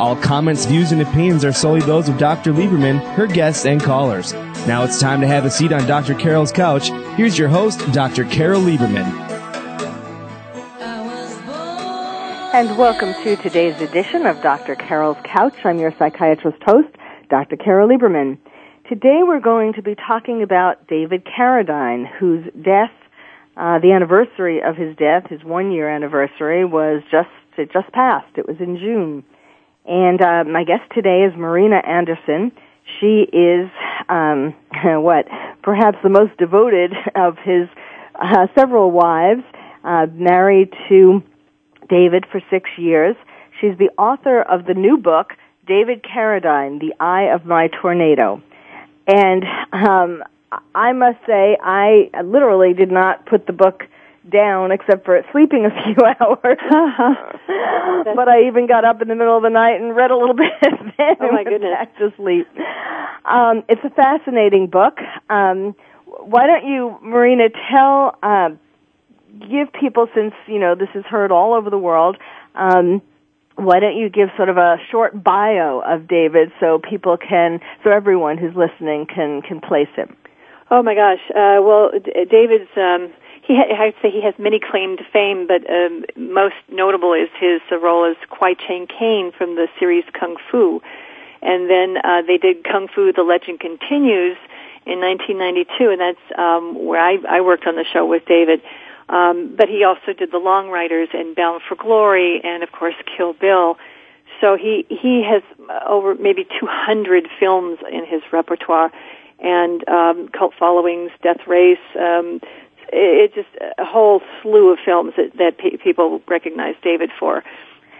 All comments, views, and opinions are solely those of Dr. Lieberman, her guests, and callers. Now it's time to have a seat on Dr. Carol's couch. Here's your host, Dr. Carol Lieberman. And welcome to today's edition of Dr. Carol's Couch. I'm your psychiatrist host, Dr. Carol Lieberman. Today we're going to be talking about David Carradine, whose death, uh, the anniversary of his death, his one year anniversary, was just, it just passed. It was in June. And uh, my guest today is Marina Anderson. She is um, what perhaps the most devoted of his uh, several wives. Uh, married to David for six years. She's the author of the new book, David Carradine, The Eye of My Tornado. And um, I must say, I literally did not put the book down except for sleeping a few hours. but I even got up in the middle of the night and read a little bit then oh my goodness. back to sleep. Um, it's a fascinating book. Um, why don't you, Marina, tell, uh, give people, since, you know, this is heard all over the world, um, why don't you give sort of a short bio of David so people can, so everyone who's listening can, can place him? Oh my gosh. Uh, well, D- David's, um, he ha- I'd say he has many claim to fame, but um, most notable is his role as Kwai Chang Caine from the series Kung Fu. And then uh, they did Kung Fu: The Legend Continues in 1992, and that's um, where I, I worked on the show with David. Um, but he also did The Long Riders and Bound for Glory, and of course Kill Bill. So he he has over maybe 200 films in his repertoire, and um, cult followings, Death Race. Um, it's just a whole slew of films that, that pe- people recognize David for.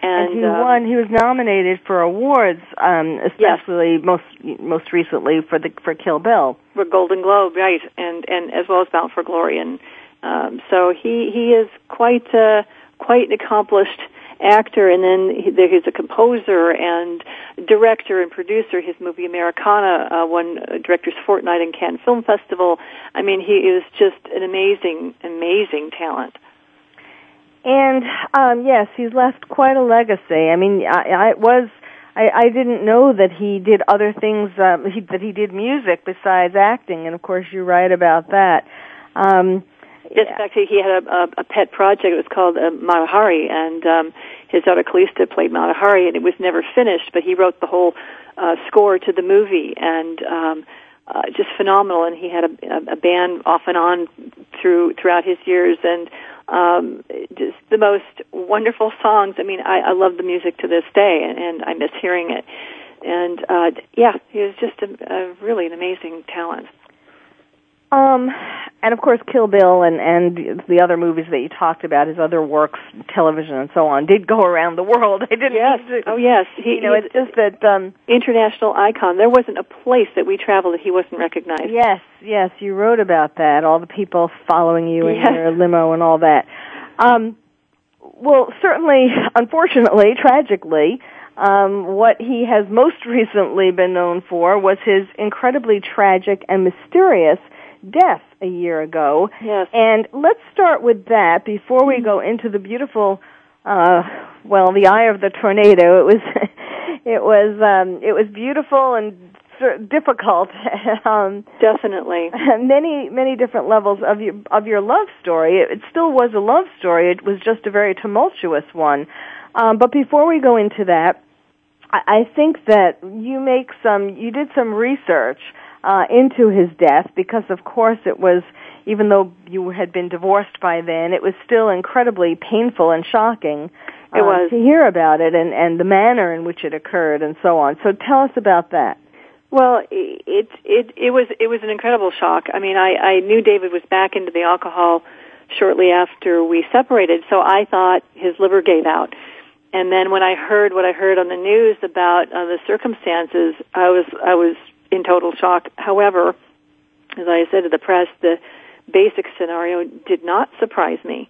And, he um, won. He was nominated for awards, um, especially most most recently for the for Kill Bill. for Golden Globe, right, and and as well as Bound for Glory, and um, so he he is quite uh, quite an accomplished actor, and then he, he's a composer and director and producer. His movie Americana uh, won uh, Directors Fortnight and Cannes Film Festival. I mean, he is just an amazing, amazing talent. And um, yes, he's left quite a legacy. I mean, I, I was. I, I didn't know that he did other things. Um, he, that he did music besides acting, and of course, you're right about that. Um, Yes, in fact, he had a, a, a pet project. It was called uh, Mata Hari, and um, his daughter Calista played Mata Hari, and it was never finished. But he wrote the whole uh, score to the movie, and um, uh, just phenomenal. And he had a, a band off and on through throughout his years, and um, just the most wonderful songs. I mean, I, I love the music to this day, and, and I miss hearing it. And uh, yeah, he was just a, a really an amazing talent. Um, and of course, Kill Bill and and the other movies that you talked about, his other works, television and so on, did go around the world. I didn't. Yes. to- Oh, yes. He, you know, it's just that. um international icon. There wasn't a place that we traveled that he wasn't recognized. Yes, yes, you wrote about that. All the people following you in Yes. your limo and all that. Um, well, certainly, unfortunately, tragically, um, what he has most recently been known for was his incredibly tragic and mysterious death a year ago. Yes. And let's start with that before we go into the beautiful, uh, well, the eye of the tornado. It was, it was, um, it was beautiful and difficult. um, Definitely. many, many different levels of your of your love story. It, it still was a love story. It was just a very tumultuous one. Um, but before we go into that, I, I think that you make some, you did some research uh, into his death because, of course, it was even though you had been divorced by then, it was still incredibly painful and shocking um, was. to hear about it and and the manner in which it occurred and so on. So tell us about that. Well, it it it was it was an incredible shock. I mean, I I knew David was back into the alcohol shortly after we separated, so I thought his liver gave out. And then when I heard what I heard on the news about uh, the circumstances, I was I was in total shock. However, as I said to the press, the basic scenario did not surprise me,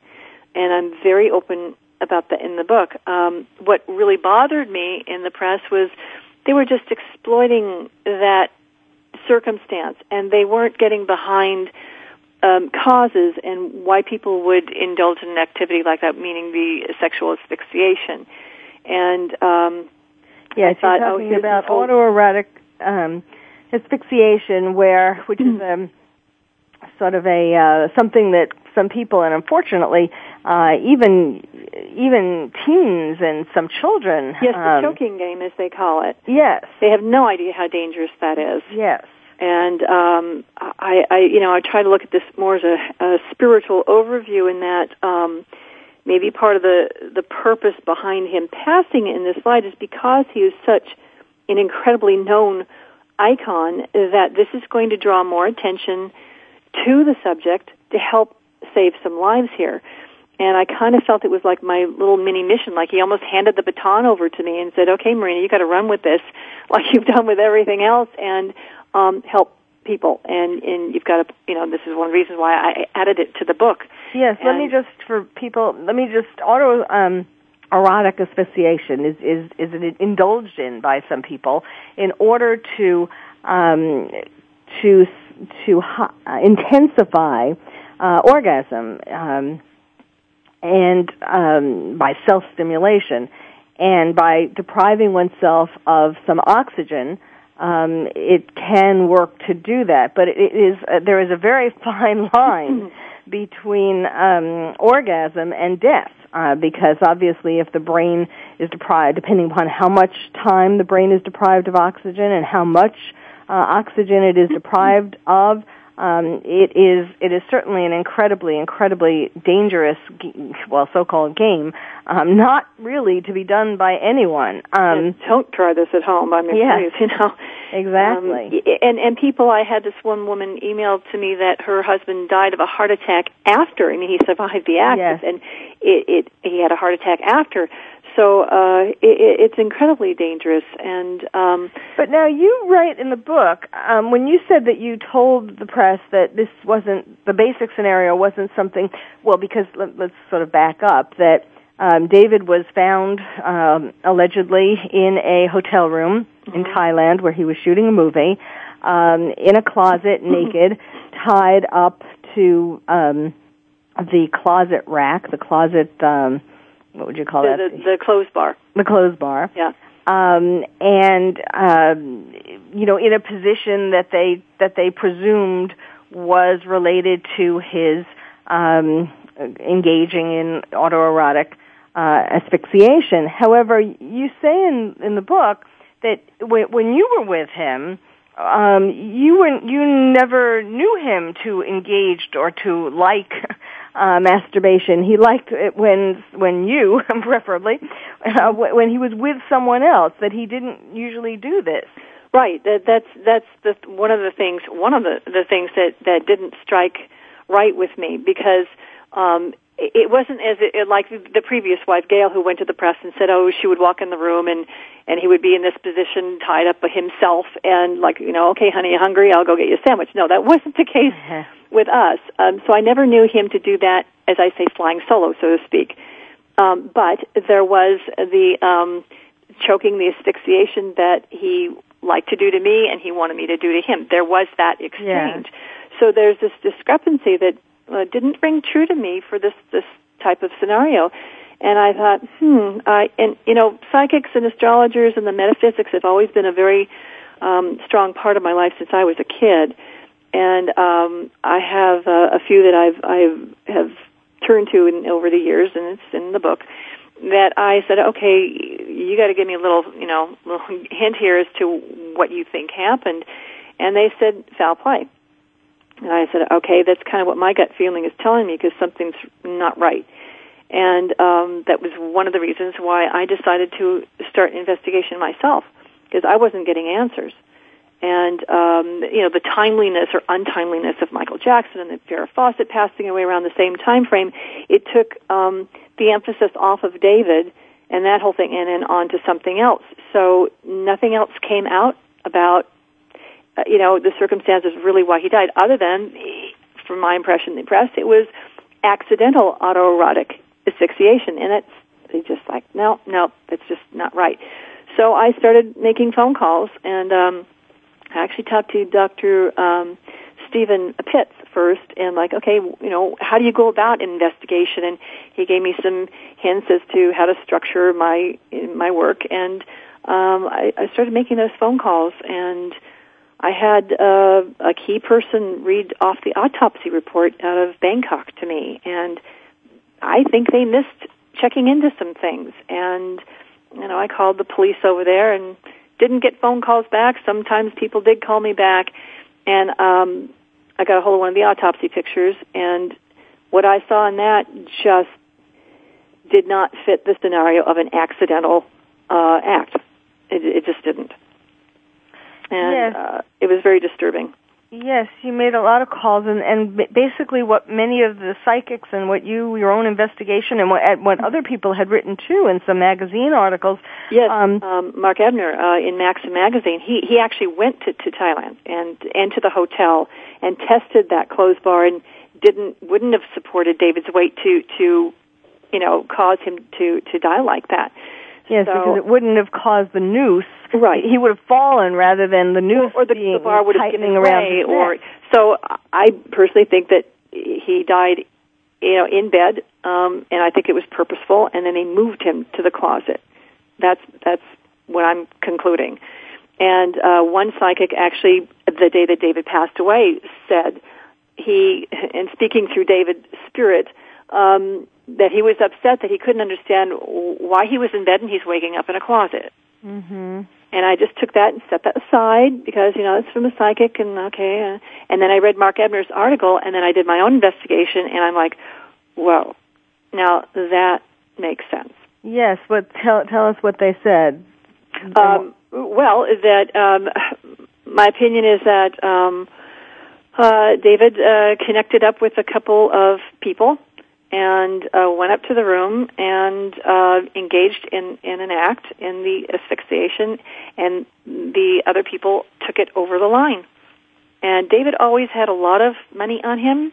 and I'm very open about that in the book. Um, what really bothered me in the press was they were just exploiting that circumstance, and they weren't getting behind um, causes and why people would indulge in an activity like that, meaning the sexual asphyxiation. And um, yes, I thought, oh, here's about autoerotic um, asphyxiation, where which is a sort of a uh, something that some people, and unfortunately, uh, even even teens and some children. yes, the um, choking game, as they call it. Yes, They have no idea how dangerous that is. yes. and um, I, I, you know, I try to look at this more as a, a spiritual overview in that um, maybe part of the the purpose behind him passing in this light is because he is such an incredibly known icon that this is going to draw more attention to the subject to help save some lives here. And I kind of felt it was like my little mini mission. Like he almost handed the baton over to me and said, "Okay, Marina, you got to run with this, like you've done with everything else, and um, help people." And and you've got to, you know, this is one reasons why I added it to the book. Yes, let me just for people. Let me just auto um, erotic asphyxiation is is is indulged in by some people in order to um, to to uh, intensify uh, orgasm um, and um, by self stimulation and by depriving oneself of some oxygen. Um, it can work to do that, but it is uh, there is a very fine line between um, orgasm and death, uh, because obviously, if the brain is deprived, depending upon how much time the brain is deprived of oxygen and how much uh, oxygen it is deprived of, um, it is it is certainly an incredibly incredibly dangerous, g- well, so-called game, um, not really to be done by anyone. Um, don't try this at home. I mean, Yes. please, you know. exactly. Um, and and people, I had this one woman email to me that her husband died of a heart attack after. I mean, he survived the accident, Yes. and it, it he had a heart attack after. So uh, it, it- it's incredibly dangerous. And um, But now you write in the book um, when you said that you told the press that this wasn't the basic scenario wasn't something. Well, because let, let's sort of back up that um, David was found um, allegedly in a hotel room in Thailand where he was shooting a movie um, in a closet, naked, tied up to um, the closet rack, the closet. Um, what would you call the, that? the, the clothes bar. the clothes bar Yeah. um, and um, you know, in a position that they that they presumed was related to his um, engaging in autoerotic uh, asphyxiation. However, you say in in the book that when, when you were with him, um, you were you never knew him to engage or to like uh, masturbation. He liked it when when you, preferably, uh, when he was with someone else. That he didn't usually do this. Right. That, that's that's the one of the things. One of the the things that that didn't strike right with me because um, it, it wasn't as it, like the previous wife, Gail, who went to the press and said, "Oh, she would walk in the room and and he would be in this position, tied up by himself, and like you know, okay, honey, you hungry? I'll go get you a sandwich." No, that wasn't the case with us. Um, so I never knew him to do that, as I say, flying solo, so to speak. Um, but there was the um, choking, the asphyxiation that he liked to do to me and he wanted me to do to him. There was that exchange. So there's this discrepancy that uh, didn't ring true to me for this this type of scenario. And I thought, hmm, I and you know, psychics and astrologers and the metaphysics have always been a very um, strong part of my life since I was a kid. And um, I have uh, a few that I've I've have turned to in, over the years, and it's in the book that I said, okay, you got to give me a little, you know, little hint here as to what you think happened. And they said foul play. And I said, okay, that's kind of what my gut feeling is telling me because something's not right. And um, that was one of the reasons why I decided to start an investigation myself, because I wasn't getting answers. And, um, you know, the timeliness or untimeliness of Michael Jackson and the Farrah Fawcett passing away around the same time frame, it took um, the emphasis off of David and that whole thing and then on to something else. So nothing else came out about, uh, you know, the circumstances really why he died, other than, from my impression in the press, it was accidental autoerotic asphyxiation. And it's just like, no, no, it's just not right. So I started making phone calls and, um, I actually talked to Dr. Um, Stephen Pitts first and like, okay, you know, how do you go about an investigation? And he gave me some hints as to how to structure my my work. And um, I, I started making those phone calls, and I had uh, a key person read off the autopsy report out of Bangkok to me, and I think they missed checking into some things. And you know, I called the police over there and didn't get phone calls back. Sometimes people did call me back, and um, I got a hold of one of the autopsy pictures, and what I saw in that just did not fit the scenario of an accidental uh, act. It, it just didn't, and yes. uh, it was very disturbing. Yes, you made a lot of calls, and, and basically what many of the psychics and what you, your own investigation, and what, what other people had written too in some magazine articles. Yes, um, um, Mark Ebner uh, in Maxim magazine, he he actually went to, to Thailand and and to the hotel and tested that clothes bar and didn't wouldn't have supported David's weight to to you know cause him to to die like that. Yes, so, because it wouldn't have caused the noose. Right. He would have fallen rather than the noose or, or the, being the bar would have given around way. his Or so I personally think that he died, you know, in bed, um, and I think it was purposeful. And then they moved him to the closet. That's that's what I'm concluding. And uh, one psychic actually, the day that David passed away, said he, and speaking through David's spirit, um, that he was upset that he couldn't understand why he was in bed and he's waking up in a closet. Mm-hmm. And I just took that and set that aside because you know it's from a psychic and okay. Uh, and then I read Mark Ebner's article and then I did my own investigation and I'm like, whoa, now that makes sense. Yes, but tell tell us what they said. Um, well, that um, my opinion is that um, uh, David uh, connected up with a couple of people and uh, went up to the room and uh, engaged in, in an act in the asphyxiation, and the other people took it over the line. And David always had a lot of money on him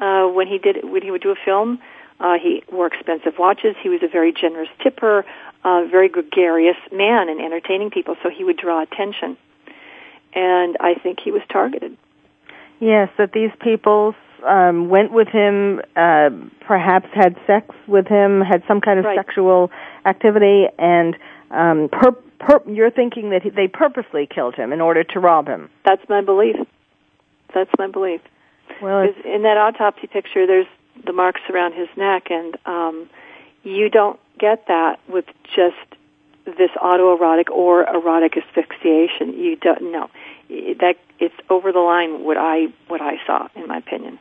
uh, when he did when he would do a film. Uh, he wore expensive watches. He was a very generous tipper, a very gregarious man in entertaining people, so he would draw attention. And I think he was targeted. Yes, that these people um, went with him, uh, perhaps had sex with him, had some kind of Right. sexual activity, and um, per- per- you're thinking that he, they purposely killed him in order to rob him. That's my belief. That's my belief. Well, in that autopsy picture, there's the marks around his neck, and um, you don't get that with just this autoerotic or erotic asphyxiation. You don't know that it's over the line. What I what I saw, in my opinion.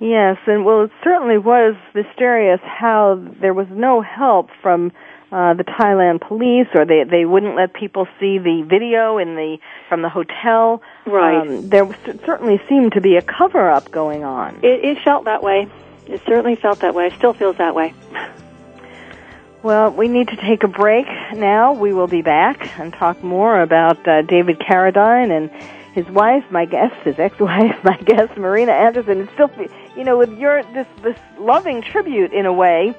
Yes, and well, it certainly was mysterious how there was no help from uh, the Thailand police, or they they wouldn't let people see the video in the from the hotel. Right. Um, there was, certainly seemed to be a cover up going on. It, it felt that way. It certainly felt that way. It still feels that way. Well, we need to take a break now. We will be back and talk more about uh, David Carradine and his wife, my guest, his ex-wife, my guest, Marina Anderson. It's still, you know, with your this this loving tribute in a way.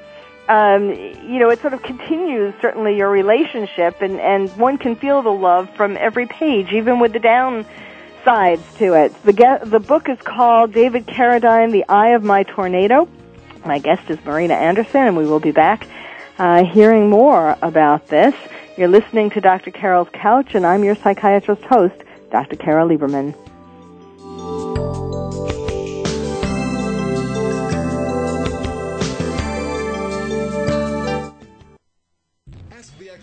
Um, you know, it sort of continues certainly your relationship, and and one can feel the love from every page, even with the downsides to it. The the book is called David Carradine, The Eye of My Tornado. My guest is Marina Anderson, and we will be back uh, hearing more about this. You're listening to Dr. Carol's Couch, and I'm your psychiatrist host, Dr. Carol Lieberman.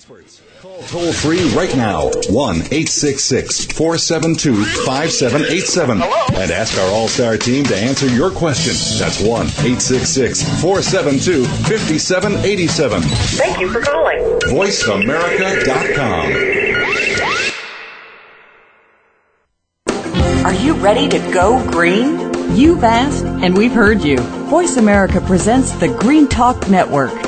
Experts. Call toll free right now 1 866 472 5787 and ask our All Star team to answer your question. That's 1 866 472 5787. Thank you for calling. VoiceAmerica.com. Are you ready to go green? You've asked, and we've heard you. Voice America presents the Green Talk Network.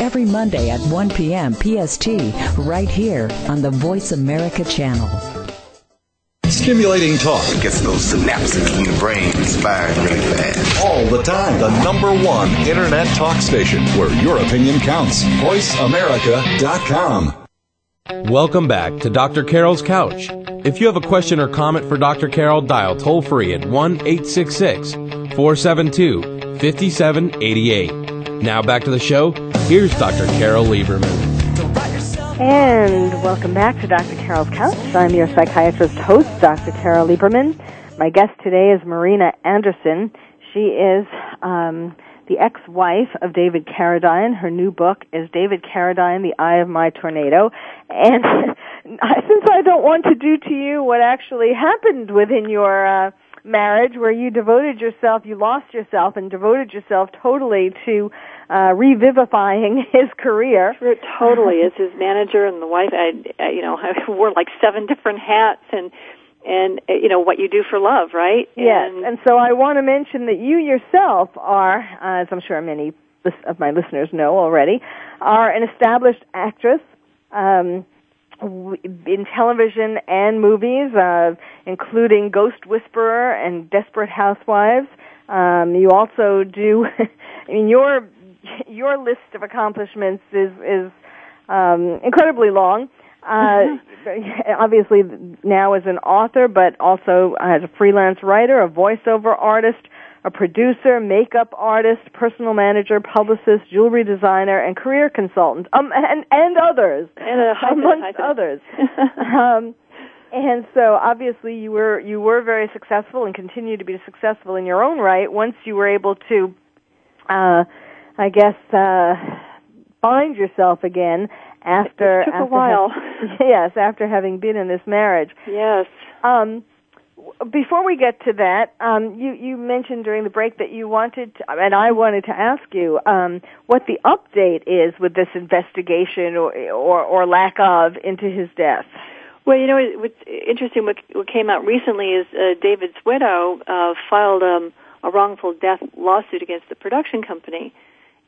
every Monday at 1 p.m. PST, right here on the Voice America channel. Stimulating talk Gets those synapses in the brain firing really fast. all the time. The number one internet talk station where your opinion counts. VoiceAmerica.com. Welcome back to Dr. Carol's Couch. If you have a question or comment for Dr. Carol, dial toll free at 1 866 472 5788. Now back to the show. Here's Dr. Carol Lieberman. And welcome back to Dr. Carol's Couch. I'm your psychiatrist host, Dr. Carol Lieberman. My guest today is Marina Anderson. She is um, the ex-wife of David Carradine. Her new book is David Carradine, The Eye of My Tornado. And since I don't want to do to you what actually happened within your uh, marriage, where you devoted yourself, you lost yourself, and devoted yourself totally to uh, revivifying his career. Sure, totally. As his manager and the wife, I, I you know, I wore like seven different hats and and uh, you know what you do for love, right? Yes, And, and so I want to mention that you yourself are, uh, as I'm sure many of my listeners know already, are an established actress um, in television and movies, uh, including Ghost Whisperer and Desperate Housewives. Um, you also do, I mean, your your list of accomplishments is is um, incredibly long. Uh, obviously now as an author, but also as a freelance writer, a voiceover artist, a producer, makeup artist, personal manager, publicist, jewelry designer, and career consultant, um, and and others, and a hyphen, amongst hyphen. others. um, and so obviously you were you were very successful and continue to be successful in your own right once you were able to, uh, I guess, uh, find yourself again after It took a after while. ha- yes, after having been in this marriage. yes. Um, before we get to that, um, you you mentioned during the break that you wanted, to, and I wanted to ask you um, what the update is with this investigation or or, or lack of into his death. Well, you know what's interesting. What, what came out recently is uh, David's widow uh, filed um, a wrongful death lawsuit against the production company,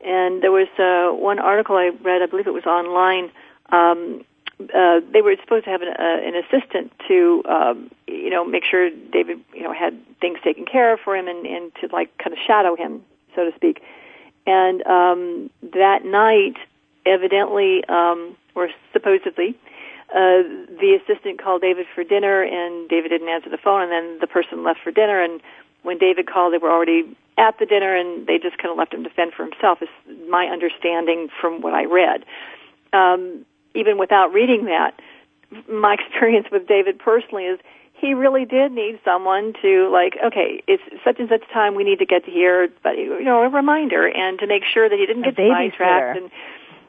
and there was uh, one article I read. I believe it was online. Um, uh, they were supposed to have an, uh, an assistant to, um, you know, make sure David, you know, had things taken care of for him and, and to like kind of shadow him, so to speak. And um, that night, evidently, um, or supposedly, uh, the assistant called David for dinner, and David didn't answer the phone, and then the person left for dinner, and when David called, they were already at the dinner, and they just kind of left him to fend for himself. Is my understanding from what I read. Um, even without reading that, my experience with David personally is he really did need someone to like, okay, it's such and such time we need to get to here, but you know, a reminder and to make sure that he didn't get sidetracked and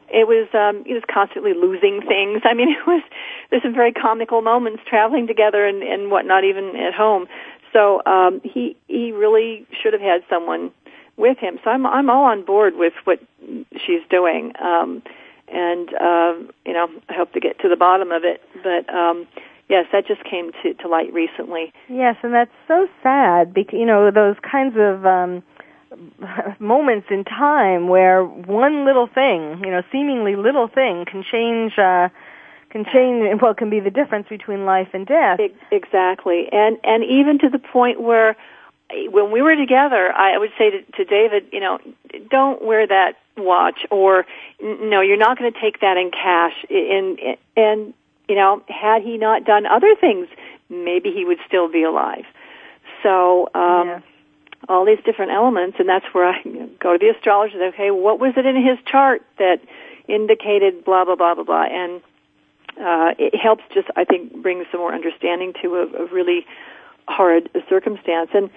it was um he was constantly losing things. I mean it was there's some very comical moments traveling together and, and whatnot even at home. So um he he really should have had someone with him. So I'm I'm all on board with what she's doing. Um and uh, you know I hope to get to the bottom of it. But um, yes, that just came to, to light recently. Yes, and that's so sad because you know those kinds of um, moments in time where one little thing, you know, seemingly little thing, can change. Uh, can change well can be the difference between life and death exactly and and even to the point where when we were together, I would say to, to David, you know, don't wear that watch, or no, you're not going to take that in cash. And and you know, had he not done other things, maybe he would still be alive. So. um yeah. All these different elements, and that's where I go to the astrologer. Okay, what was it in his chart that indicated blah blah blah blah blah, and uh, it helps just I think bring some more understanding to a, a really hard circumstance. And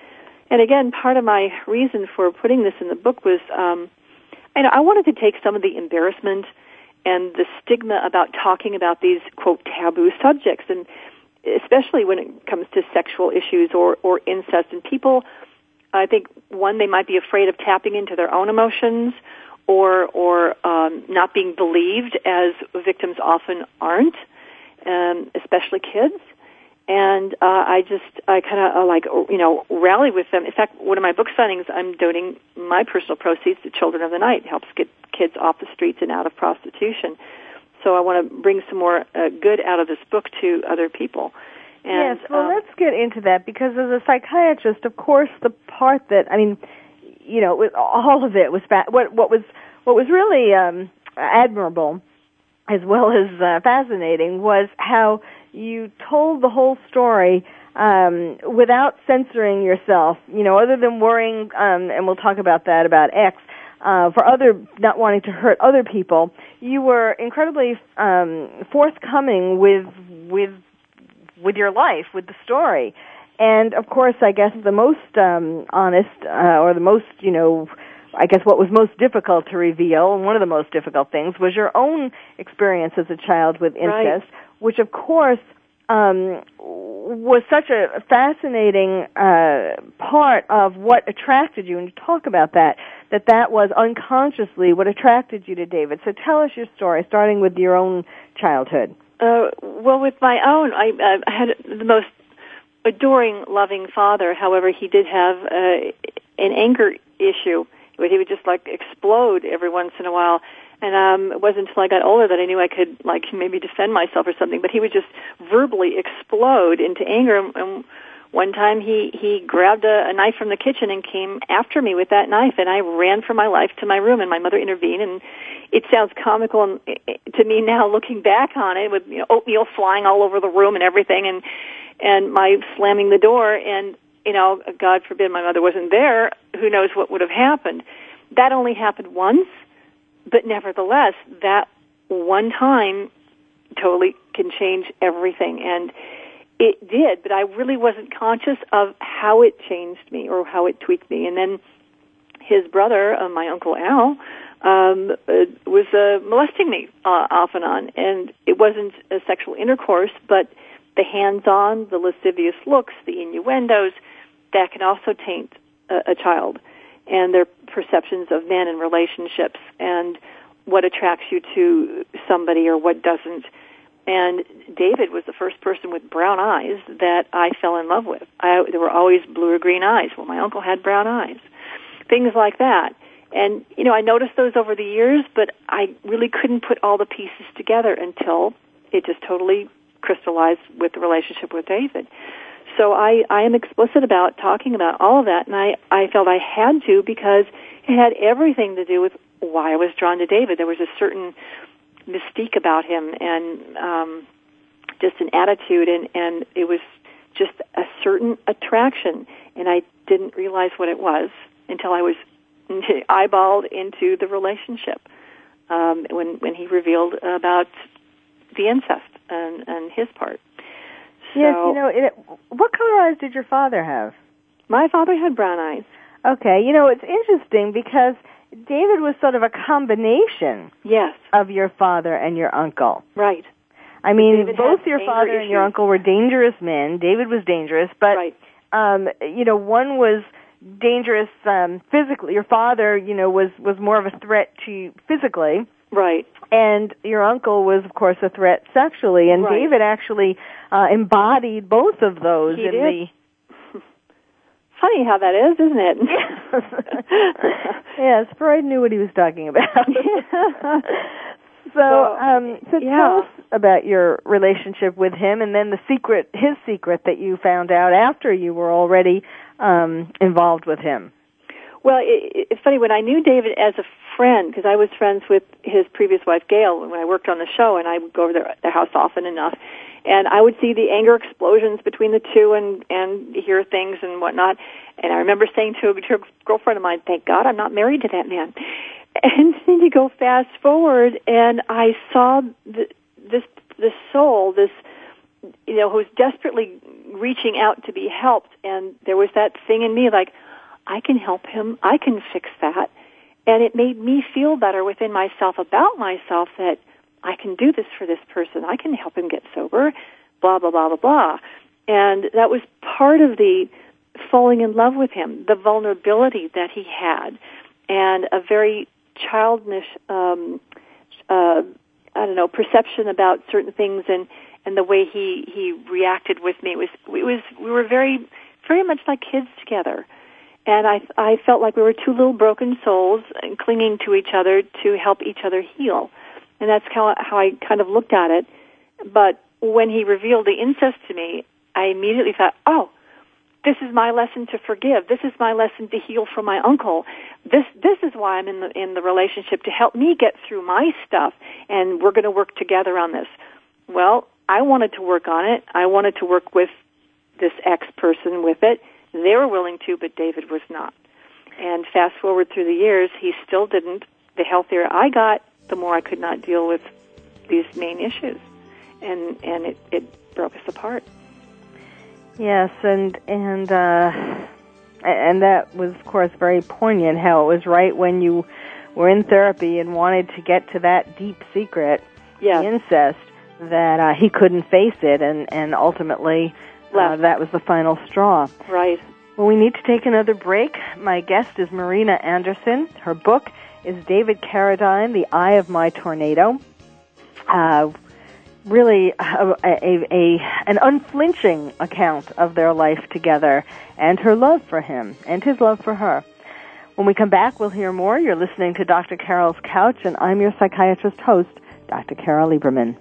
and again, part of my reason for putting this in the book was, um, I know I wanted to take some of the embarrassment and the stigma about talking about these quote taboo subjects, and especially when it comes to sexual issues or or incest. And people, I think, one they might be afraid of tapping into their own emotions, or or um, not being believed, as victims often aren't, um, especially kids and uh, I just I kind of uh, like you know rally with them. In fact, one of my book signings, I'm donating my personal proceeds to Children of the Night. It helps get kids off the streets and out of prostitution. So I want to bring some more uh, good out of this book to other people. And, yes, well, um, let's get into that because as a psychiatrist, of course, the part that I mean, you know, all of it was fa- what what was what was really um, admirable, as well as uh, fascinating, was how you told the whole story um, without censoring yourself. You know, other than worrying, um, and we'll talk about that about X. Uh, for other not wanting to hurt other people, you were incredibly um, forthcoming with with with your life, with the story, and of course, I guess the most um, honest uh, or the most you know I guess what was most difficult to reveal, and one of the most difficult things, was your own experience as a child with incest, right which of course um, was such a fascinating uh, part of what attracted you, and you talk about that, that that was unconsciously what attracted you to David. So tell us your story, starting with your own childhood. Uh, well, with my own, I, I had the most adoring, loving father. However, he did have uh, an anger issue. Where he would just like explode every once in a while and um it wasn't until I got older that I knew I could like maybe defend myself or something. But he would just verbally explode into anger. And one time he he grabbed a, a knife from the kitchen and came after me with that knife, and I ran for my life to my room. And my mother intervened, and it sounds comical and, eh, eh, to me now looking back on it, with you know, oatmeal flying all over the room and everything, and and my slamming the door and you know, God forbid my mother wasn't there, who knows what would have happened. That only happened once but nevertheless, that one time totally can change everything. And it did, but I really wasn't conscious of how it changed me or how it tweaked me. And then his brother, uh, my uncle Al, um, uh, was uh, molesting me uh, off and on, and it wasn't a sexual intercourse, but the hands-on, the lascivious looks, the innuendos, that can also taint a, a child and their perceptions of men and relationships and what attracts you to somebody or what doesn't. And David was the first person with brown eyes that I fell in love with. I, there were always blue or green eyes. Well, my uncle had brown eyes. Things like that. And, you know, I noticed those over the years, but I really couldn't put all the pieces together until it just totally crystallized with the relationship with David. So I, I am explicit about talking about all of that, and I, I felt I had to because it had everything to do with why I was drawn to David. There was a certain mystique about him and um, just an attitude, and, and it was just a certain attraction, and I didn't realize what it was until I was eyeballed into the relationship um, when when he revealed about the incest and, and his part. So, yes, you know, it, what color eyes did your father have? My father had brown eyes. Okay, you know, it's interesting because David was sort of a combination yes. of your father and your uncle. Right. I mean, David both your father issues. and your uncle were dangerous men. David was dangerous, but right. um, you know, one was dangerous um, physically. Your father, you know, was was more of a threat to you physically. Right. And your uncle was, of course, a threat sexually. And right. David actually uh, embodied both of those he in did. the. Funny how that is, isn't it? yes, Freud knew what he was talking about. so, um, so yeah. tell us about your relationship with him, and then the secret, his secret that you found out after you were already um, involved with him. Well, it, it's funny when I knew David as a friend because I was friends with his previous wife Gail when I worked on the show, and I would go over their, their house often enough, and I would see the anger explosions between the two and and hear things and whatnot. And I remember saying to a, girlfriend of mine, "Thank God I'm not married to that man." And then you go fast forward, and I saw the, this this soul, this you know, who's desperately reaching out to be helped, and there was that thing in me like I can help him. I can fix that. And it made me feel better within myself about myself that I can do this for this person. I can help him get sober, blah, blah, blah, blah, blah. And that was part of the falling in love with him, the vulnerability that he had, and a very childish, um, uh, I don't know, perception about certain things and, and the way he, he reacted with me. It was, it was, we were very, very much like kids together and I I felt like we were two little broken souls clinging to each other to help each other heal, and that's how how I kind of looked at it. But when he revealed the incest to me, I immediately thought, oh, this is my lesson to forgive. This is my lesson to heal from my uncle. This this is why I'm in the in the relationship to help me get through my stuff, and we're going to work together on this. Well, I wanted to work on it. I wanted to work with this ex person with it they were willing to, but David was not. And fast forward through the years, he still didn't. The healthier I got, the more I could not deal with these main issues, and and it it broke us apart. Yes, and and uh, and that was, of course, very poignant. How it was right when you were in therapy and wanted to get to that deep secret, yes. the incest, that uh, he couldn't face it, and and ultimately uh, that was the final straw. Right. Well, we need to take another break. My guest is Marina Anderson. Her book is David Carradine, The Eye of My Tornado. Uh, really a, a, a, an unflinching account of their life together and her love for him and his love for her. When we come back, we'll hear more. You're listening to Dr. Carol's Couch, and I'm your psychiatrist host, Dr. Carol Lieberman.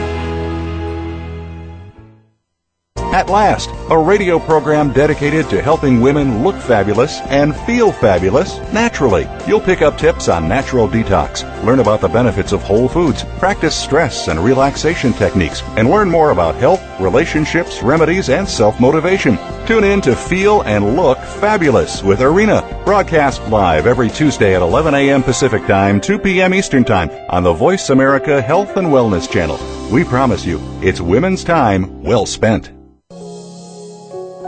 At last, a radio program dedicated to helping women look fabulous and feel fabulous naturally. You'll pick up tips on natural detox, learn about the benefits of whole foods, practice stress and relaxation techniques, and learn more about health, relationships, remedies, and self motivation. Tune in to Feel and Look Fabulous with Arena, broadcast live every Tuesday at 11 a.m. Pacific Time, 2 p.m. Eastern Time on the Voice America Health and Wellness Channel. We promise you, it's women's time well spent.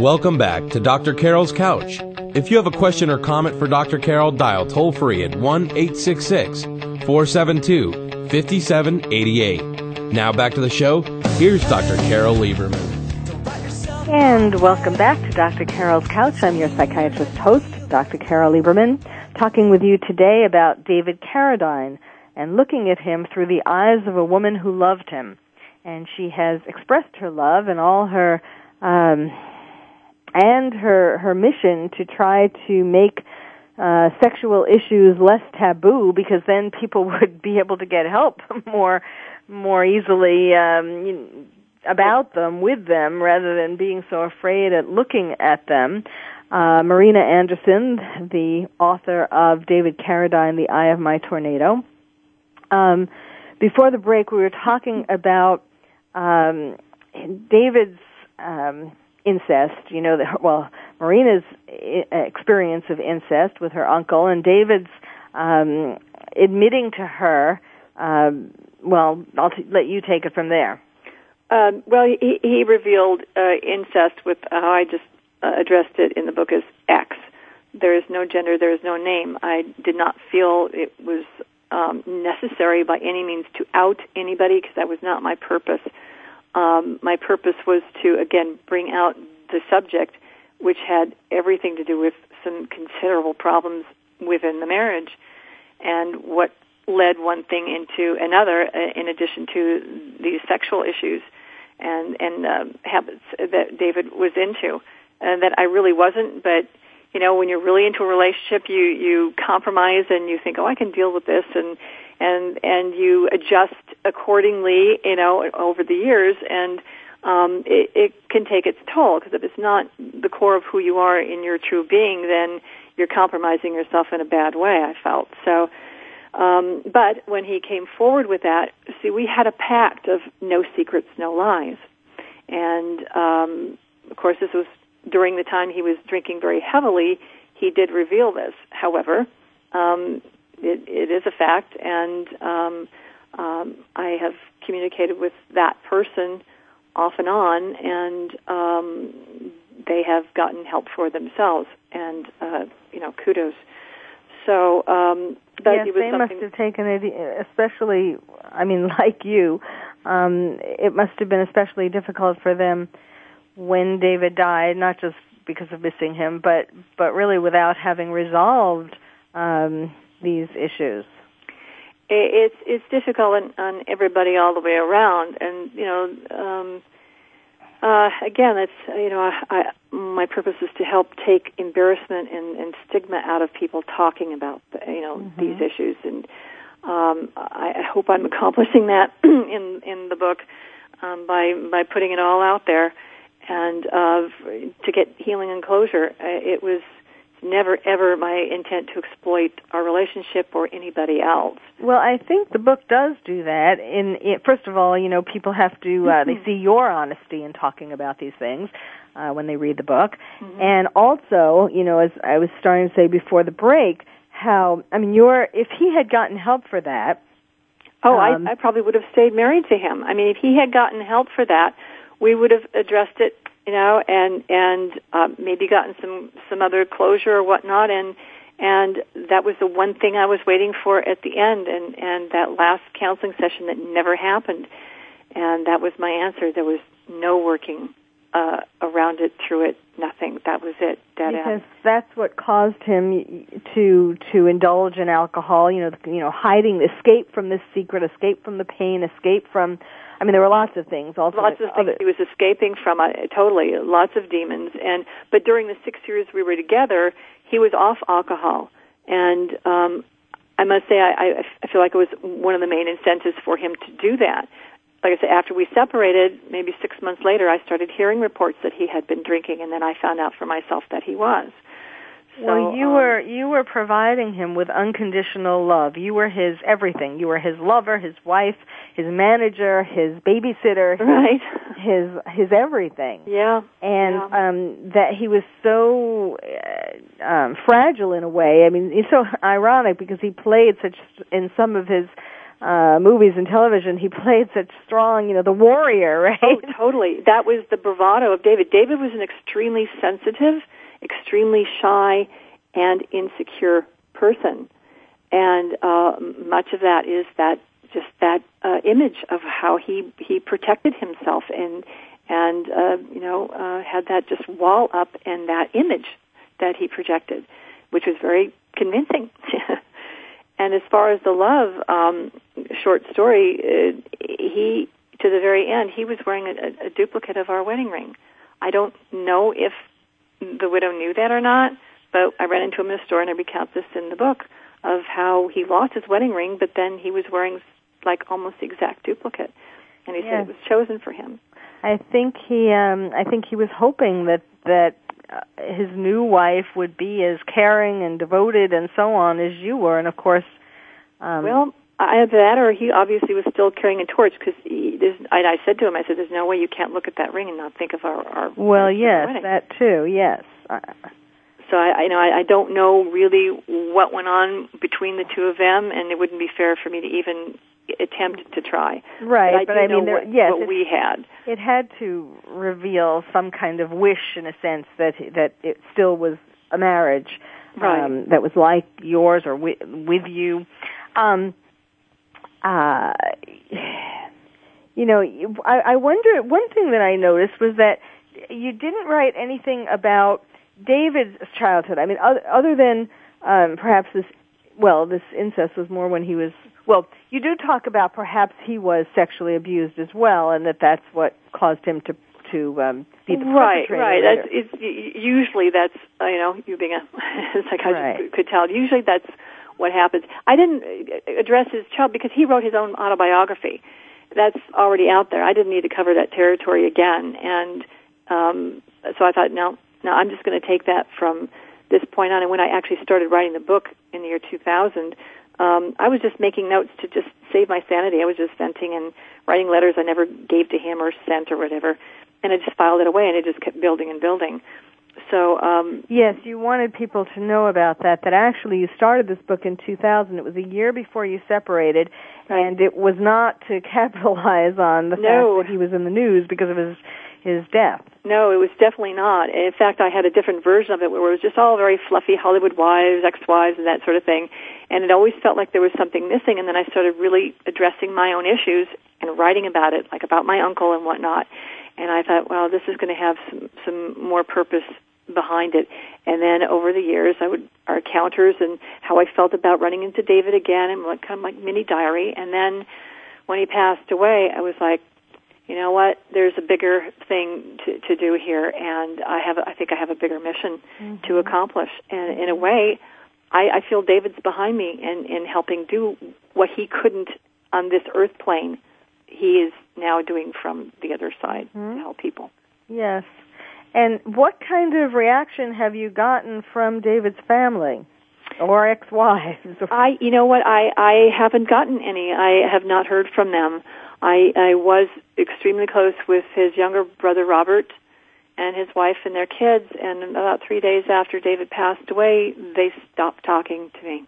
Welcome back to Dr. Carol's Couch. If you have a question or comment for Dr. Carol, dial toll free at 1 866 472 5788. Now back to the show. Here's Dr. Carol Lieberman. And welcome back to Dr. Carol's Couch. I'm your psychiatrist host, Dr. Carol Lieberman, talking with you today about David Carradine and looking at him through the eyes of a woman who loved him. And she has expressed her love and all her um, and her her mission to try to make uh, sexual issues less taboo because then people would be able to get help more more easily um, about them with them rather than being so afraid at looking at them. Uh, Marina Anderson, the author of David Carradine, The Eye of My Tornado. Um, before the break, we were talking about um, David's um, incest. You know, that well, Marina's experience of incest with her uncle, and David's um, admitting to her. Um, well, I'll t- let you take it from there. Um, well, he, he revealed uh, incest with how I just uh, addressed it in the book as X. There is no gender, there is no name. I did not feel it was um, necessary by any means to out anybody because that was not my purpose um, my purpose was to again bring out the subject, which had everything to do with some considerable problems within the marriage, and what led one thing into another, uh, in addition to these sexual issues and and uh, habits that David was into, and that I really wasn't, but you know when you're really into a relationship you you compromise and you think oh i can deal with this and and and you adjust accordingly, you know, over the years, and um, it, it can take its toll because if it's not the core of who you are in your true being, then you're compromising yourself in a bad way. I felt so. Um, but when he came forward with that, see, we had a pact of no secrets, no lies, and um, of course, this was during the time he was drinking very heavily. He did reveal this. However, um, it, it is a fact, and um, um, I have communicated with that person off and on, and um, they have gotten help for themselves, and uh, you know, kudos. So um, But yes, it was they must something- have taken it, especially. I mean, like you, um, it must have been especially difficult for them when David died, not just because of missing him, but but really without having resolved um, these issues. it's it's difficult on, on everybody all the way around, and you know, um, uh, again, it's you know, I, I, my purpose is to help take embarrassment and, and stigma out of people talking about you know these issues, and um, I, I hope I'm accomplishing that in in the book um, by by putting it all out there, and uh, to get healing and closure. Uh, it was never ever my intent to exploit our relationship or anybody else. Well, I think the book does do that. In, in first of all, you know, people have to uh, they see your honesty in talking about these things uh, when they read the book, and also, you know, as I was starting to say before the break, how I mean, your if he had gotten help for that. Oh, um, I, I probably would have stayed married to him. I mean, if he had gotten help for that, we would have addressed it, you know, and and uh, maybe gotten some some other closure or whatnot. And and that was the one thing I was waiting for at the end, and and that last counseling session that never happened. And that was my answer. There was no working uh, around it, through it, nothing. That was it. Dead because end. that's what caused him to to indulge in alcohol. You know, you know, hiding, escape from this secret, escape from the pain, escape from. I mean, there were lots of things. Also, lots of things he was escaping from. Uh, totally, lots of demons. And but during the six years we were together, he was off alcohol, and um, I must say, I, I, I feel like it was one of the main incentives for him to do that. Like I said, after we separated, maybe six months later, I started hearing reports that he had been drinking, and then I found out for myself that he was. So, well, you um, were you were providing him with unconditional love. You were his everything. You were his lover, his wife, his manager, his babysitter, right, his his everything. Yeah, and yeah. um that he was so uh, um fragile in a way. I mean, it's so ironic because he played such in some of his uh movies and television he played such strong you know the warrior right Oh, totally. That was the bravado of David. David was an extremely sensitive, extremely shy, and insecure person, and uh, much of that is that just that uh, image of how he he protected himself and and uh, you know uh, had that just wall up and that image that he projected, which was very convincing. and as far as the love um, short story, uh, he to the very end he was wearing a, a duplicate of our wedding ring. I don't know if the widow knew that or not, but I ran into him in a store and I recount this in the book of how he lost his wedding ring, but then he was wearing like almost the exact duplicate, and he said it was chosen for him. I think he um I think he was hoping that that uh, his new wife would be as caring and devoted and so on as you were. And of course um Well, either that or he obviously was still carrying a torch because I, I said to him, I said, "There's no way you can't look at that ring and not think of our our well yes wedding." that too yes uh, So I, I you know I, I don't know really what went on between the two of them, and it wouldn't be fair for me to even attempt to try. right but but I, I do mean there, what, yes what it, we had. it had to reveal some kind of wish in a sense that that it still was a marriage Right. um that was like yours or with, with you um uh you know I, I wonder one thing that I noticed was that you didn't write anything about David's childhood. I mean, other, other than um, perhaps this, well, this incest was more when he was. Well, you do talk about perhaps he was sexually abused as well, and that that's what caused him to to um, be the right, right. later. That's it's y- usually that's uh, you know you being a psychiatrist Right. could tell. Usually that's what happens. I didn't uh, address his child because he wrote his own autobiography. That's already out there. I didn't need to cover that territory again, and um, so I thought, no, no, I'm just going to take that from this point on. And when I actually started writing the book in the year 2000, um, I was just making notes to just save my sanity. I was just venting and writing letters I never gave to him or sent or whatever, and I just filed it away, and it just kept building and building. So um, Yes, you wanted people to know about that. That actually you started this book in 2000. It was a year before you separated, and it was not to capitalize on the No. fact that he was in the news because of his his death. No, it was definitely not. In fact, I had a different version of it where it was just all very fluffy Hollywood wives, ex-wives, and that sort of thing. And it always felt like there was something missing. And then I started really addressing my own issues and writing about it, like about my uncle and whatnot. And I thought, well, this is going to have some some more purpose behind it. And then over the years, I would our counters and how I felt about running into David again, and like kind of like mini diary. And then when he passed away, I was like, you know what? There's a bigger thing to, to do here, and I have, I think I have a bigger mission mm-hmm. to accomplish. And in a way, I, I feel David's behind me in, in helping do what he couldn't on this earth plane. He is now doing from the other side mm-hmm. to help people. Yes. And what kind of reaction have you gotten from David's family? or ex-wives. I, you know what, I I haven't gotten any. I have not heard from them. I, I was extremely close with his younger brother Robert and his wife and their kids. And about three days after David passed away, they stopped talking to me.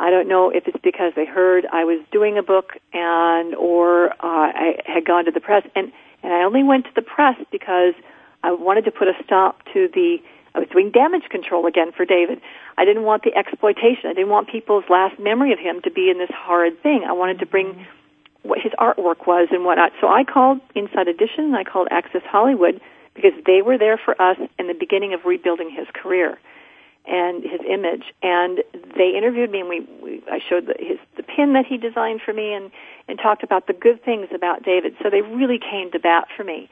I don't know if it's because they heard I was doing a book and or uh, I had gone to the press. And and I only went to the press because I wanted to put a stop to the. I was doing damage control again for David. I didn't want the exploitation. I didn't want people's last memory of him to be in this horrid thing. I wanted to bring what his artwork was and whatnot. So I called Inside Edition and I called Access Hollywood because they were there for us in the beginning of rebuilding his career and his image. And they interviewed me and we, we I showed the, his the pin that he designed for me and and talked about the good things about David. So they really came to bat for me.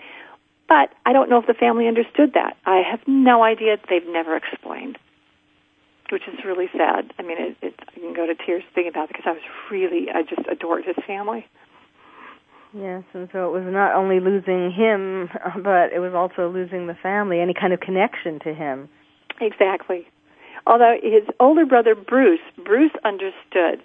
But I don't know if the family understood that. I have no idea. They've never explained which is really sad. I mean, it, it, I can go to tears thinking about it because I was really, I just adored his family. Yes, and so it was not only losing him, but it was also losing the family, any kind of connection to him. Exactly. Although his older brother Bruce, Bruce understood,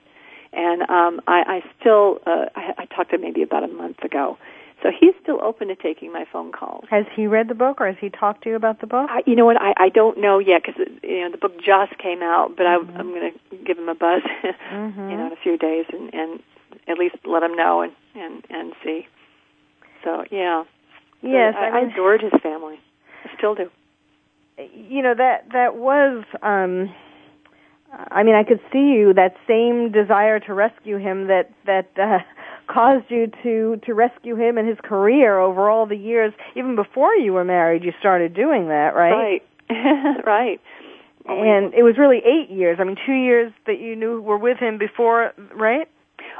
and um, I, I still, uh, I, I talked to him maybe about a month ago, so he's still open to taking my phone calls. Has he read the book, or has he talked to you about the book? I, you know what? I, I don't know yet because you know the book just came out, but mm-hmm. I, I'm going to give him a buzz, mm-hmm. you know, in a few days, and, and at least let him know and and and see. So yeah, yes, I, I, mean, I adored his family. I still do. You know that that was. um I mean, I could see you that same desire to rescue him that that uh, caused you to to rescue him and his career over all the years even before you were married you started doing that right? Right. Right. And it was really eight years. I mean two years that you knew were with him before right?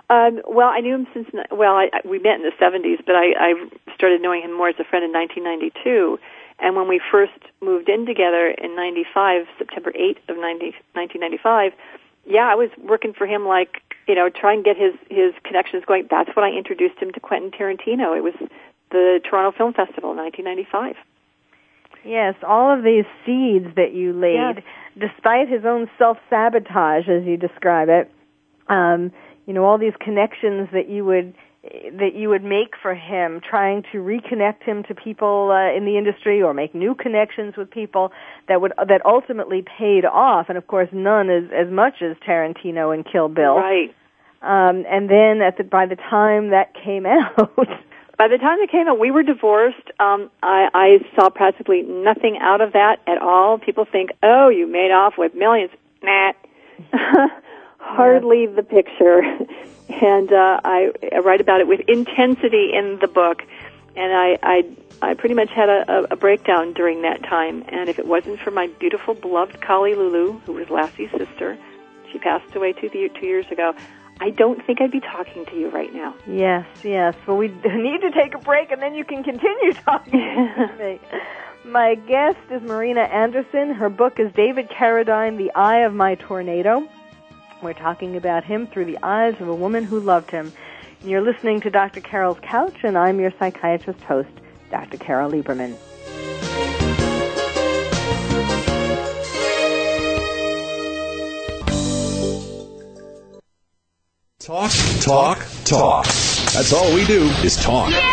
Um well i knew him since well I, we met in the 70s but i i started knowing him more as a friend in 1992 and when we first moved in together in 95 september 8th of 90, 1995 yeah i was working for him like you know, try and get his his connections going. That's when I introduced him to Quentin Tarantino. It was the Toronto Film Festival in 1995. Yes, all of these seeds that you laid, yes. despite his own self sabotage, as you describe it, um, you know, all these connections that you would that you would make for him, trying to reconnect him to people uh, in the industry or make new connections with people that would that ultimately paid off, and of course, none as as much as Tarantino and Kill Bill. Right. Um, and then at the by the time that came out. By the time it came out, we were divorced. Um, I, I saw practically nothing out of that at all. People think, "Oh, you made off with millions. Nah, hardly the picture. and uh, I, I write about it with intensity in the book. And I, I, I pretty much had a, a breakdown during that time. And if it wasn't for my beautiful, beloved collie Lulu, who was Lassie's sister, she passed away two, two years ago. I don't think I'd be talking to you right now. Yes, yes. Well, we need to take a break, and then you can continue talking to me. My guest is Marina Anderson. Her book is David Carradine, The Eye of My Tornado. We're talking about him through the eyes of a woman who loved him. You're listening to Dr. Carol's Couch, and I'm your psychiatrist host, Dr. Carol Lieberman. Talk, talk, talk. That's all we do is talk. Yeah!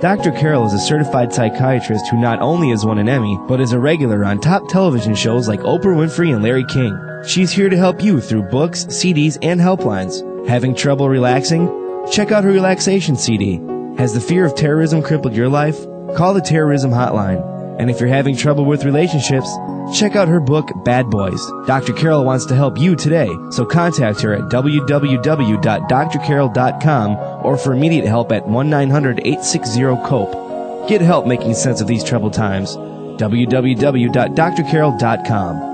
Dr. Carol is a certified psychiatrist who not only has won an Emmy, but is a regular on top television shows like Oprah Winfrey and Larry King. She's here to help you through books, CDs, and helplines. Having trouble relaxing? Check out her relaxation CD. Has the fear of terrorism crippled your life? Call the terrorism hotline. And if you're having trouble with relationships, check out her book, Bad Boys. Dr. Carol wants to help you today, so contact her at www.drcarol.com or for immediate help at 1-900-860-COPE. Get help making sense of these troubled times. www.drcarol.com.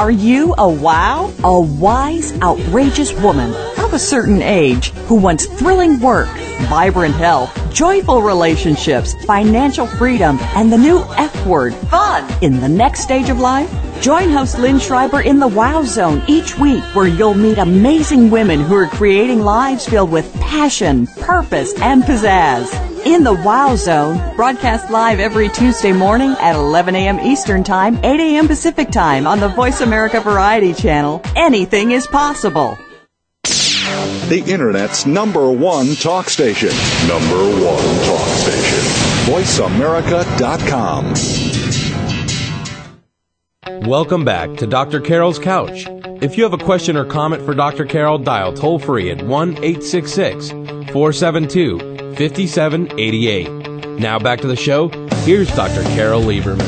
Are you a wow? A wise, outrageous woman of a certain age who wants thrilling work, vibrant health, joyful relationships, financial freedom, and the new F word, fun, in the next stage of life? Join host Lynn Schreiber in the Wow Zone each week where you'll meet amazing women who are creating lives filled with passion, purpose, and pizzazz. In the Wow Zone, broadcast live every Tuesday morning at 11 a.m. Eastern Time, 8 a.m. Pacific Time on the Voice America Variety Channel. Anything is possible. The Internet's number one talk station. Number one talk station. VoiceAmerica.com. Welcome back to Dr. Carol's Couch. If you have a question or comment for Dr. Carol, dial toll free at 1 866 472 5788. Now back to the show. Here's Dr. Carol Lieberman.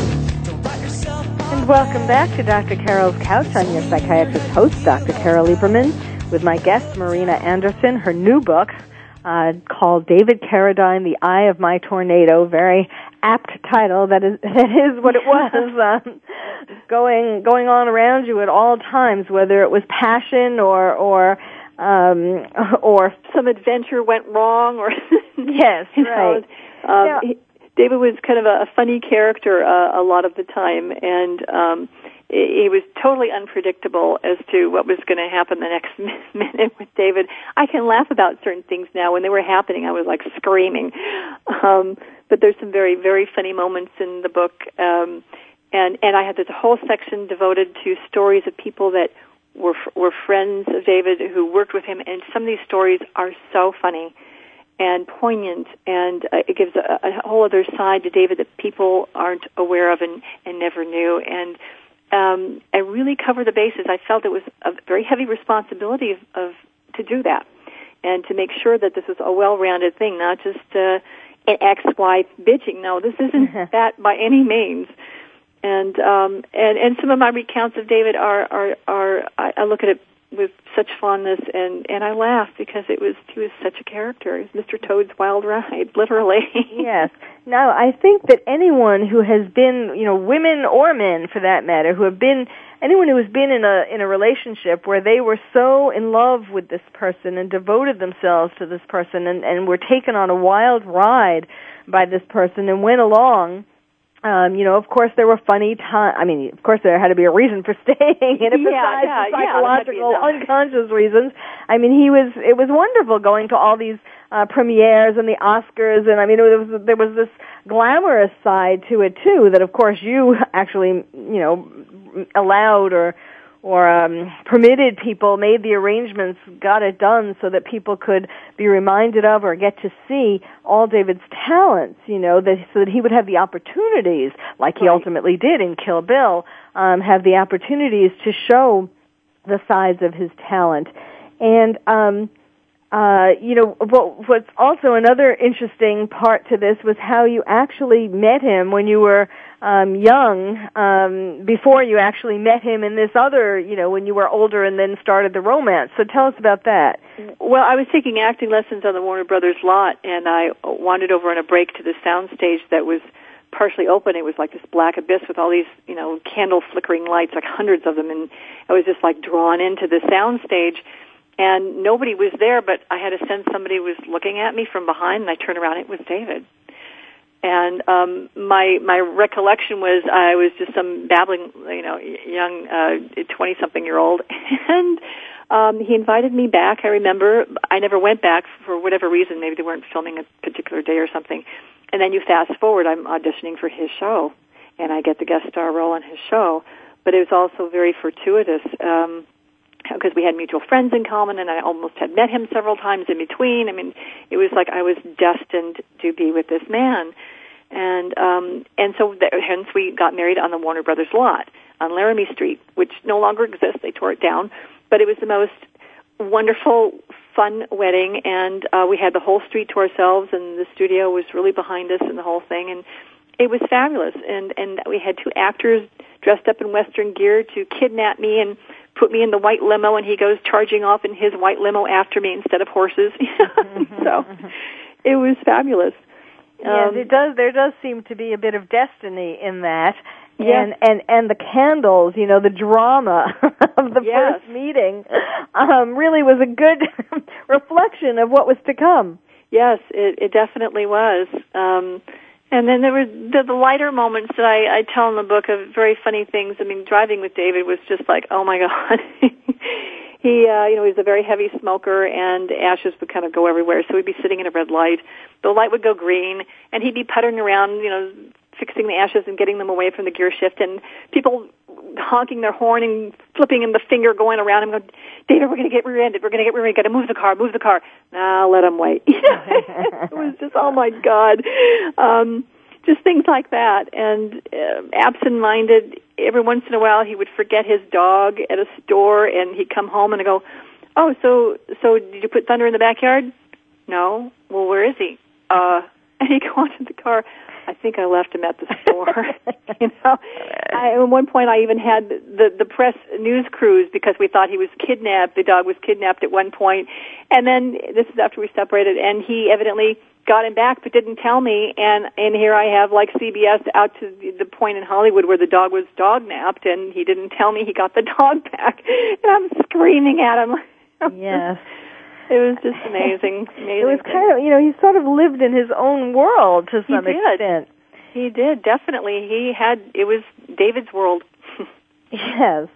And welcome back to Dr. Carol's Couch. I'm your psychiatrist host, Dr. Carol Lieberman, with my guest, Marina Anderson. Her new book, uh, called David Carradine, The Eye of My Tornado. Very apt title. That is, that is what it was. um, going, going on around you at all times, whether it was passion or, or, um, or some adventure went wrong or yes, you right. Know, um, he, David was kind of a, a funny character uh, a lot of the time, and um, he was totally unpredictable as to what was going to happen the next minute with David. I can laugh about certain things now. When they were happening, I was like screaming. Um, but there's some very, very funny moments in the book. Um, and, and I had this whole section devoted to stories of people that were, were friends of David who worked with him. And some of these stories are so funny and poignant, and uh, it gives a, a whole other side to David that people aren't aware of and, and never knew. And um, and really cover the bases. I felt it was a very heavy responsibility of, of to do that, and to make sure that this is a well-rounded thing, not just uh, an ex-wife bitching. No, this isn't that by any means. And um, and and some of my recounts of David are are are I, I look at it with such fondness and and I laugh because it was he was such a character. He was Mr. Toad's Wild Ride, literally. yes. Now I think that anyone who has been, you know, women or men for that matter, who have been anyone who has been in a in a relationship where they were so in love with this person and devoted themselves to this person and and were taken on a wild ride by this person and went along um, you know, of course there were funny times. I mean, of course there had to be a reason for staying in it besides yeah, the psychological, yeah, unconscious reasons. I mean, he was. It was wonderful going to all these uh, premieres and the Oscars, and I mean, it was there was this glamorous side to it too. That of course you actually, you know, allowed or or um, permitted people, made the arrangements, got it done so that people could be reminded of or get to see all David's talents, you know, that, so that he would have the opportunities, like he right. ultimately did in Kill Bill, um, have the opportunities to show the sides of his talent. And, um, uh, you know, what, what's also another interesting part to this was how you actually met him when you were um, young, um, before you actually met him in this other, you know, when you were older and then started the romance. So tell us about that. Well, I was taking acting lessons on the Warner Brothers lot, and I wandered over on a break to the soundstage that was partially open. It was like this black abyss with all these, you know, candle flickering lights, like hundreds of them, and I was just like drawn into the sound stage. And nobody was there, but I had a sense somebody was looking at me from behind, and I turned around. It was David. And um, my my recollection was I was just some babbling, you know, young twenty uh, something year old, and um, he invited me back. I remember I never went back for whatever reason. Maybe they weren't filming a particular day or something. And then you fast forward, I'm auditioning for his show, and I get the guest star role in his show. But it was also very fortuitous. Um, because we had mutual friends in common and I almost had met him several times in between. I mean, it was like I was destined to be with this man. And um and so th- hence we got married on the Warner Brothers lot on Laramie Street, which no longer exists. They tore it down but it was the most wonderful, fun wedding, and uh, we had the whole street to ourselves, and the studio was really behind us, and the whole thing, and it was fabulous. And and we had two actors dressed up in Western gear to kidnap me and put me in the white limo, and he goes charging off in his white limo after me instead of horses. so it was fabulous. Yes, um, it does. There does seem to be a bit of destiny in that and and and the candles, you know, the drama of the yes. first meeting, um, really was a good reflection of what was to come. Yes, it, it definitely was. Um, and then there were the, the lighter moments that I, I tell in the book of very funny things. I mean, driving with David was just like, oh my god. he, uh, you know, he's a very heavy smoker, and ashes would kind of go everywhere. So we'd be sitting in a red light. The light would go green, and he'd be puttering around, you know, fixing the ashes and getting them away from the gear shift and people honking their horn and flipping him the finger going around him going, David, we're going to get rear-ended. We're going to get rear-ended. Got to move the car, move the car. Now let him wait. it was just, oh my God. Um, just things like that. And uh, absent-minded, every once in a while he would forget his dog at a store and he'd come home and go, oh, so, so did you put Thunder in the backyard? No. Well, where is he? Uh, and he'd go into the car. I think I left him at the store. you know, I, at one point I even had the the press news crews because we thought he was kidnapped. The dog was kidnapped at one point, and then this is after we separated, and he evidently got him back but didn't tell me and and here I have like CBS out to the point in Hollywood where the dog was dog napped and he didn't tell me he got the dog back and I'm screaming at him. Yes. It was just amazing. amazing it was kind of, you know, he sort of lived in his own world to some he did. extent. He did, definitely. He had, it was David's world. yes.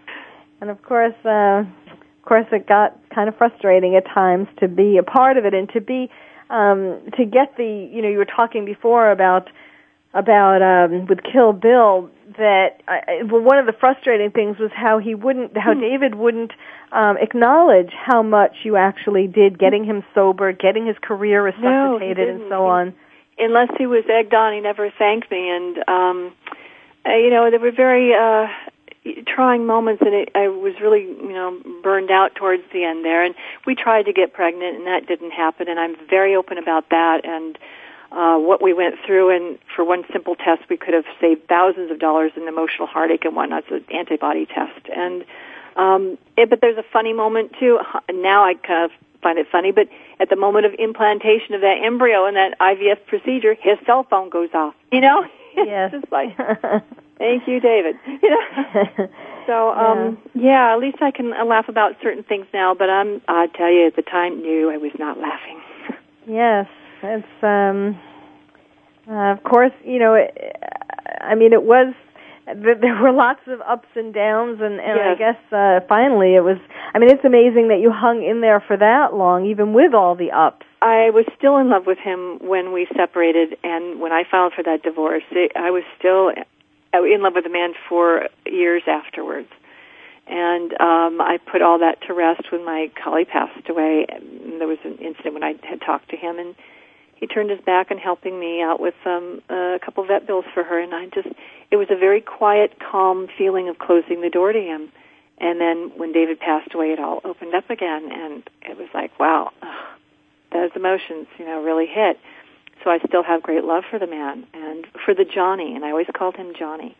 And of course, uh, of course it got kind of frustrating at times to be a part of it and to be, um, to get the, you know, you were talking before about, about, um, with Kill Bill, that I, well, one of the frustrating things was how he wouldn't, how hmm. David wouldn't um, acknowledge how much you actually did, getting him sober, getting his career resuscitated, no, and so on. Unless he was egged on, he never thanked me, and um, uh, you know there were very uh, trying moments, and it, I was really you know burned out towards the end there. And we tried to get pregnant, and that didn't happen. And I'm very open about that, and uh, what we went through, and for one simple test, we could have saved thousands of dollars in emotional heartache and whatnot. It's an antibody test, and um, it, but there's a funny moment too. Now I kind of find it funny, but at the moment of implantation of that embryo and that IVF procedure, his cell phone goes off. You know, yes. it's just like, thank you, David. You know. So, um, yeah. yeah, at least I can laugh about certain things now. But I'm, I tell you, at the time, no, I was not laughing. yes, it's um uh, of course you know it, I mean it was there were lots of ups and downs and and yes. I guess uh finally it was I mean it's amazing that you hung in there for that long even with all the ups. I was still in love with him when we separated and when I filed for that divorce it, I was still in love with the man for years afterwards. And um, I put all that to rest when my collie passed away. There was an incident when I had talked to him, and he turned his back on helping me out with um, a couple vet bills for her, and I just it was a very quiet, calm feeling of closing the door to him. And then when David passed away, it all opened up again, and it was like, wow, ugh, those emotions, you know, really hit. So I still have great love for the man and for the Johnny, and I always called him Johnny.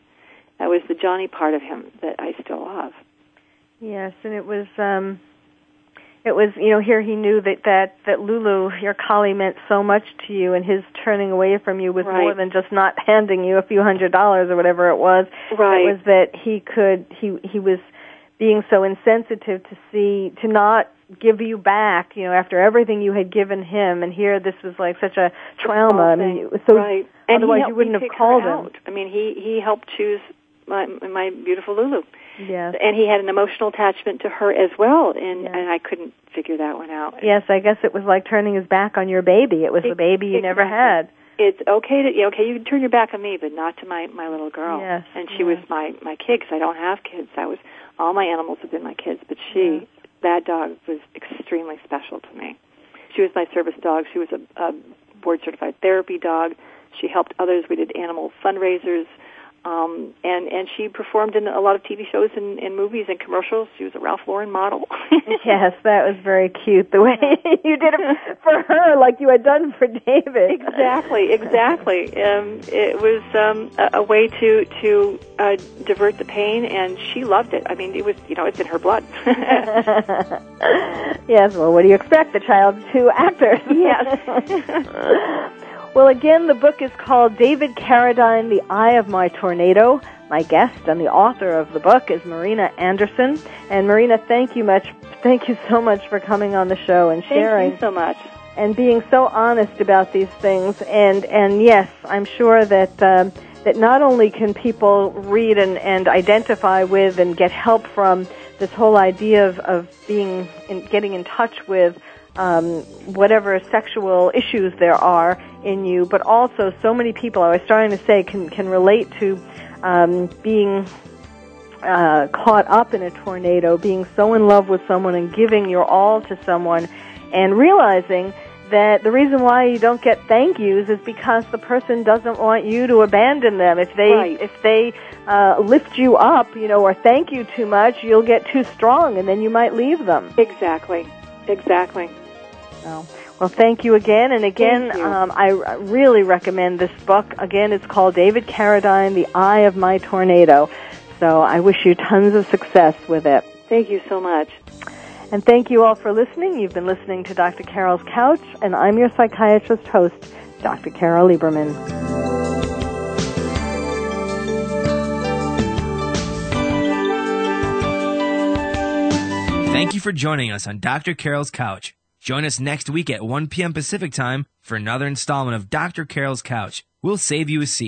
That was the Johnny part of him that I still love. Yes, and it was um it was you know here he knew that that that Lulu your collie meant so much to you and his turning away from you was Right. more than just not handing you a few hundred dollars or whatever it was Right. it was that he could he he was being so insensitive to see to not give you back you know after everything you had given him and here this was like such a trauma i mean so right. And otherwise you wouldn't have called him. I mean, he he helped choose my my beautiful Lulu, yes and he had an emotional attachment to her as well. And and I couldn't figure that one out. yes i guess it was like turning his back on your baby it was the baby you never had It's okay to okay. You can turn your back on me, but not to my my little girl. Yes, and she was my my kid because I don't have kids. I was all my animals have been my kids, but she that dog was extremely special to me. She was my service dog. She was a, a board certified therapy dog. She helped others. We did animal fundraisers. Um, and and she performed in a lot of TV shows and, and movies and commercials. She was a Ralph Lauren model. yes, that was very cute the way you did it for her, like you had done for David. Exactly, exactly. Um, it was um, a, a way to to uh, divert the pain, and she loved it. I mean, it was you know it's in her blood. yes, well, what do you expect? The child's two actors. Yes. Well, again, the book is called David Carradine, The Eye of My Tornado. My guest and the author of the book is Marina Anderson. And Marina, thank you much. Thank you so much for coming on the show and sharing. Thank you so much. and being so honest about these things. And and yes, I'm sure that um, that not only can people read and, and identify with and get help from this whole idea of, of being in, getting in touch with um, whatever sexual issues there are in you, but also so many people. I was starting to say can can relate to um, being uh, caught up in a tornado, being so in love with someone and giving your all to someone, and realizing that the reason why you don't get thank yous is because the person doesn't want you to abandon them. If they Right. if they uh, lift you up, you know, or thank you too much, you'll get too strong, and then you might leave them. Exactly, exactly. So, well, thank you again, and again, Thank you. um, I r- really recommend this book. Again, it's called David Carradine, The Eye of My Tornado. So I wish you tons of success with it. Thank you so much. And thank you all for listening. You've been listening to Dr. Carol's Couch, and I'm your psychiatrist host, Dr. Carol Lieberman. Thank you for joining us on Dr. Carol's Couch. Join us next week at 1 p.m. Pacific Time for another installment of Dr. Carol's Couch. We'll save you a seat.